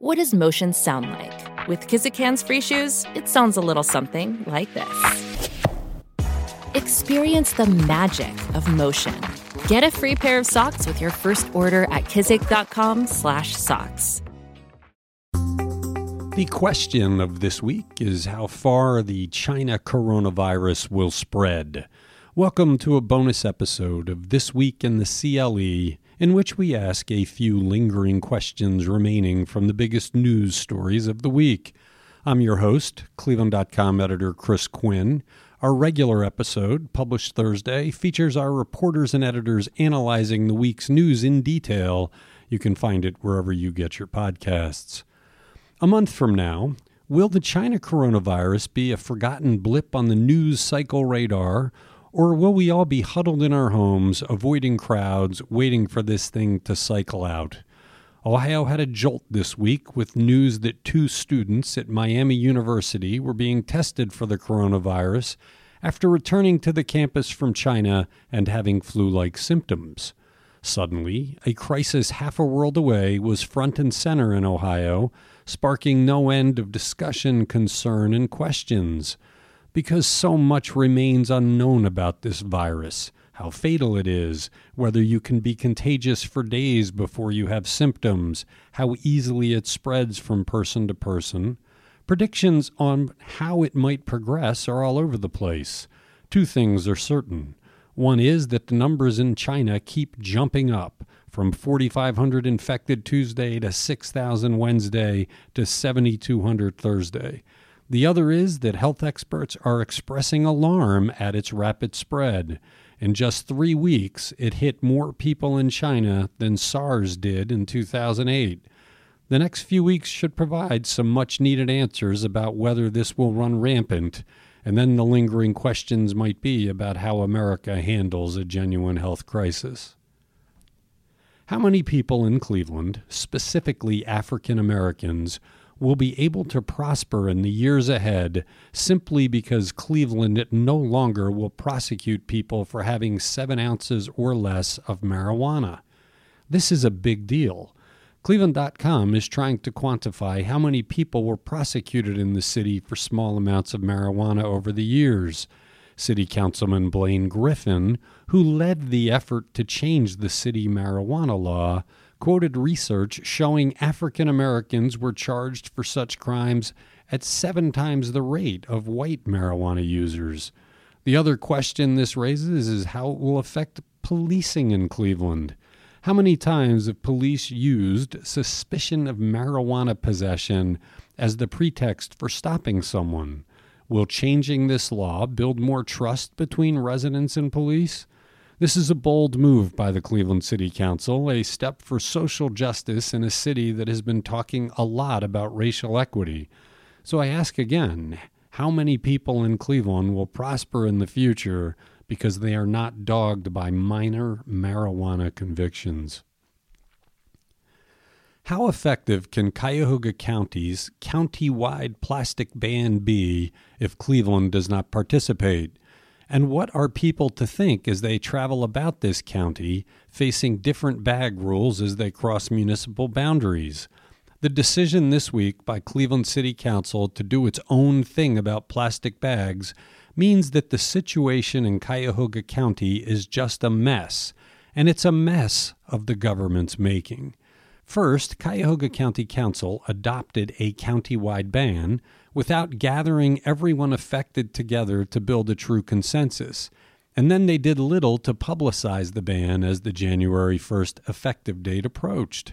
What does motion sound like? With Kizikans free shoes, it sounds a little something like this. Experience the magic of motion. Get a free pair of socks with your first order at kizik.com/socks. The question of this week is how far the China coronavirus will spread. Welcome to a bonus episode of This Week in the CLE in which we ask a few lingering questions remaining from the biggest news stories of the week. I'm your host, Cleveland.com editor Chris Quinn. Our regular episode, published Thursday, features our reporters and editors analyzing the week's news in detail. You can find it wherever you get your podcasts. A month from now, will the China coronavirus be a forgotten blip on the news cycle radar, or will we all be huddled in our homes, avoiding crowds, waiting for this thing to cycle out? Ohio had a jolt this week with news that two students at Miami University were being tested for the coronavirus after returning to the campus from China and having flu like symptoms. Suddenly, a crisis half a world away was front and center in Ohio, sparking no end of discussion, concern, and questions because so much remains unknown about this virus how fatal it is, whether you can be contagious for days before you have symptoms, how easily it spreads from person to person. Predictions on how it might progress are all over the place. Two things are certain. One is that the numbers in China keep jumping up from 4,500 infected Tuesday to 6,000 Wednesday to 7,200 Thursday. The other is that health experts are expressing alarm at its rapid spread. In just three weeks, it hit more people in China than SARS did in 2008. The next few weeks should provide some much needed answers about whether this will run rampant, and then the lingering questions might be about how America handles a genuine health crisis. How many people in Cleveland, specifically African Americans, will be able to prosper in the years ahead simply because Cleveland no longer will prosecute people for having seven ounces or less of marijuana. This is a big deal. Cleveland.com is trying to quantify how many people were prosecuted in the city for small amounts of marijuana over the years. City Councilman Blaine Griffin, who led the effort to change the city marijuana law, quoted research showing African Americans were charged for such crimes at seven times the rate of white marijuana users. The other question this raises is how it will affect policing in Cleveland. How many times have police used suspicion of marijuana possession as the pretext for stopping someone? Will changing this law build more trust between residents and police? This is a bold move by the Cleveland City Council, a step for social justice in a city that has been talking a lot about racial equity. So I ask again how many people in Cleveland will prosper in the future because they are not dogged by minor marijuana convictions? How effective can Cuyahoga County's county-wide plastic ban be if Cleveland does not participate? And what are people to think as they travel about this county, facing different bag rules as they cross municipal boundaries? The decision this week by Cleveland City Council to do its own thing about plastic bags means that the situation in Cuyahoga County is just a mess, and it's a mess of the government's making. First, Cuyahoga County Council adopted a countywide ban without gathering everyone affected together to build a true consensus. And then they did little to publicize the ban as the January 1st effective date approached.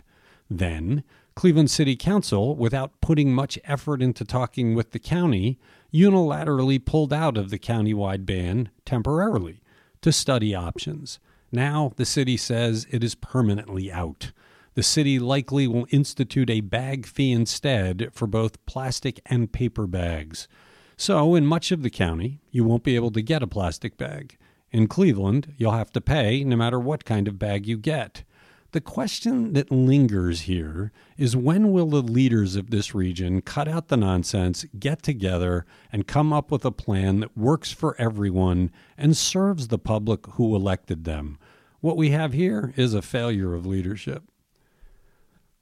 Then, Cleveland City Council, without putting much effort into talking with the county, unilaterally pulled out of the countywide ban temporarily to study options. Now the city says it is permanently out. The city likely will institute a bag fee instead for both plastic and paper bags. So, in much of the county, you won't be able to get a plastic bag. In Cleveland, you'll have to pay no matter what kind of bag you get. The question that lingers here is when will the leaders of this region cut out the nonsense, get together, and come up with a plan that works for everyone and serves the public who elected them? What we have here is a failure of leadership.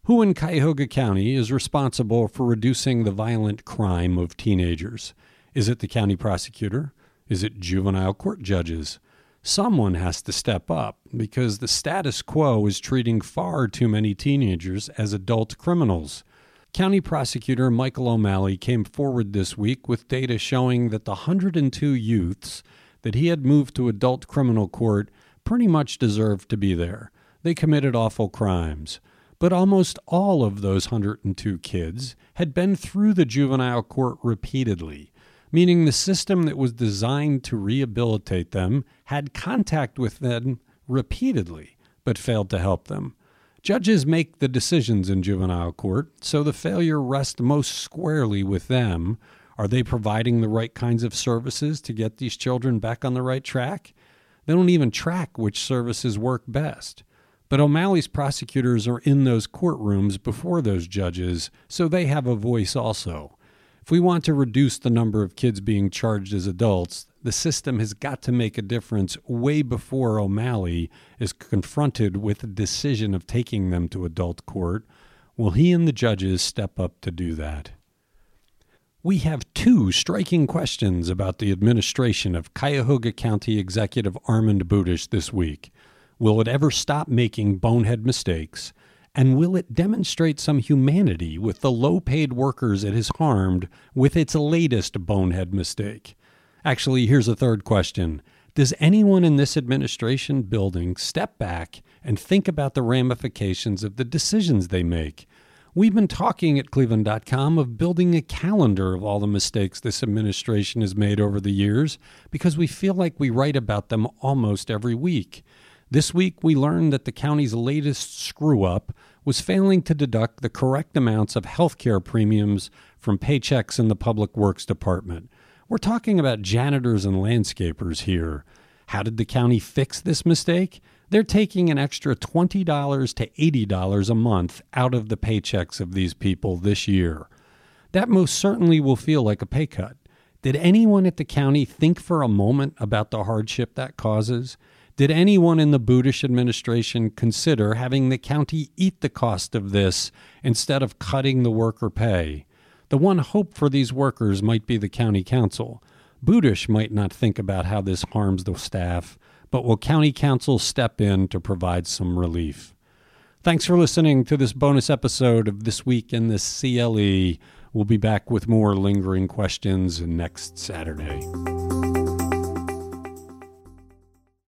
Who in Cuyahoga County is responsible for reducing the violent crime of teenagers? Is it the county prosecutor? Is it juvenile court judges? Someone has to step up because the status quo is treating far too many teenagers as adult criminals. County Prosecutor Michael O'Malley came forward this week with data showing that the 102 youths that he had moved to adult criminal court pretty much deserved to be there. They committed awful crimes. But almost all of those 102 kids had been through the juvenile court repeatedly, meaning the system that was designed to rehabilitate them had contact with them repeatedly, but failed to help them. Judges make the decisions in juvenile court, so the failure rests most squarely with them. Are they providing the right kinds of services to get these children back on the right track? They don't even track which services work best. But O'Malley's prosecutors are in those courtrooms before those judges, so they have a voice also. If we want to reduce the number of kids being charged as adults, the system has got to make a difference way before O'Malley is confronted with the decision of taking them to adult court. Will he and the judges step up to do that? We have two striking questions about the administration of Cuyahoga County Executive Armond Budish this week. Will it ever stop making bonehead mistakes? And will it demonstrate some humanity with the low paid workers it has harmed with its latest bonehead mistake? Actually, here's a third question Does anyone in this administration building step back and think about the ramifications of the decisions they make? We've been talking at Cleveland.com of building a calendar of all the mistakes this administration has made over the years because we feel like we write about them almost every week. This week, we learned that the county's latest screw up was failing to deduct the correct amounts of health care premiums from paychecks in the Public Works Department. We're talking about janitors and landscapers here. How did the county fix this mistake? They're taking an extra $20 to $80 a month out of the paychecks of these people this year. That most certainly will feel like a pay cut. Did anyone at the county think for a moment about the hardship that causes? Did anyone in the Budish administration consider having the county eat the cost of this instead of cutting the worker pay? The one hope for these workers might be the county council. Budish might not think about how this harms the staff, but will county council step in to provide some relief? Thanks for listening to this bonus episode of This Week in the CLE. We'll be back with more lingering questions next Saturday.